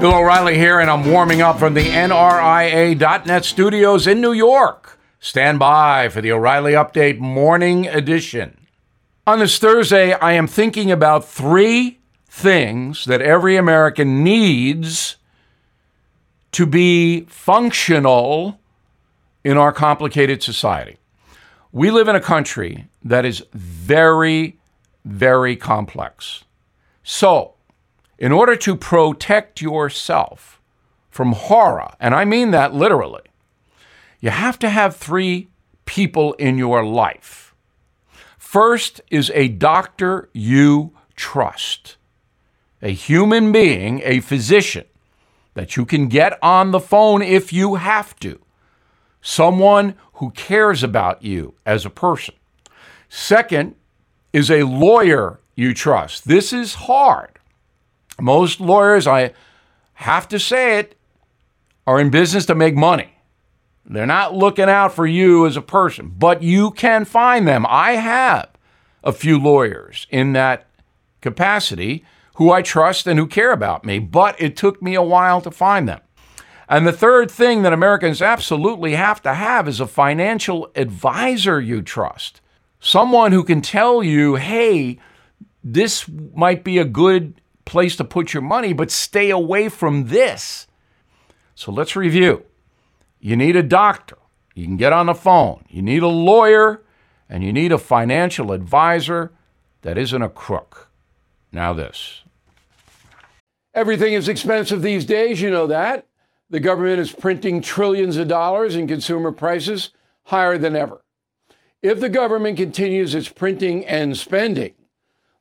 Bill O'Reilly here, and I'm warming up from the NRIA.net studios in New York. Stand by for the O'Reilly Update Morning Edition. On this Thursday, I am thinking about three things that every American needs to be functional in our complicated society. We live in a country that is very, very complex. So, in order to protect yourself from horror, and I mean that literally, you have to have three people in your life. First is a doctor you trust, a human being, a physician that you can get on the phone if you have to, someone who cares about you as a person. Second is a lawyer you trust. This is hard most lawyers, I have to say it, are in business to make money. They're not looking out for you as a person, but you can find them. I have a few lawyers in that capacity who I trust and who care about me, but it took me a while to find them. And the third thing that Americans absolutely have to have is a financial advisor you trust. Someone who can tell you, hey, this might be a good place to put your money, but stay away from this. So let's review. You need a doctor. You can get on the phone. You need a lawyer, and you need a financial advisor that isn't a crook. Now, this. Everything is expensive these days, you know that. The government is printing trillions of dollars and consumer prices higher than ever. If the government continues its printing and spending,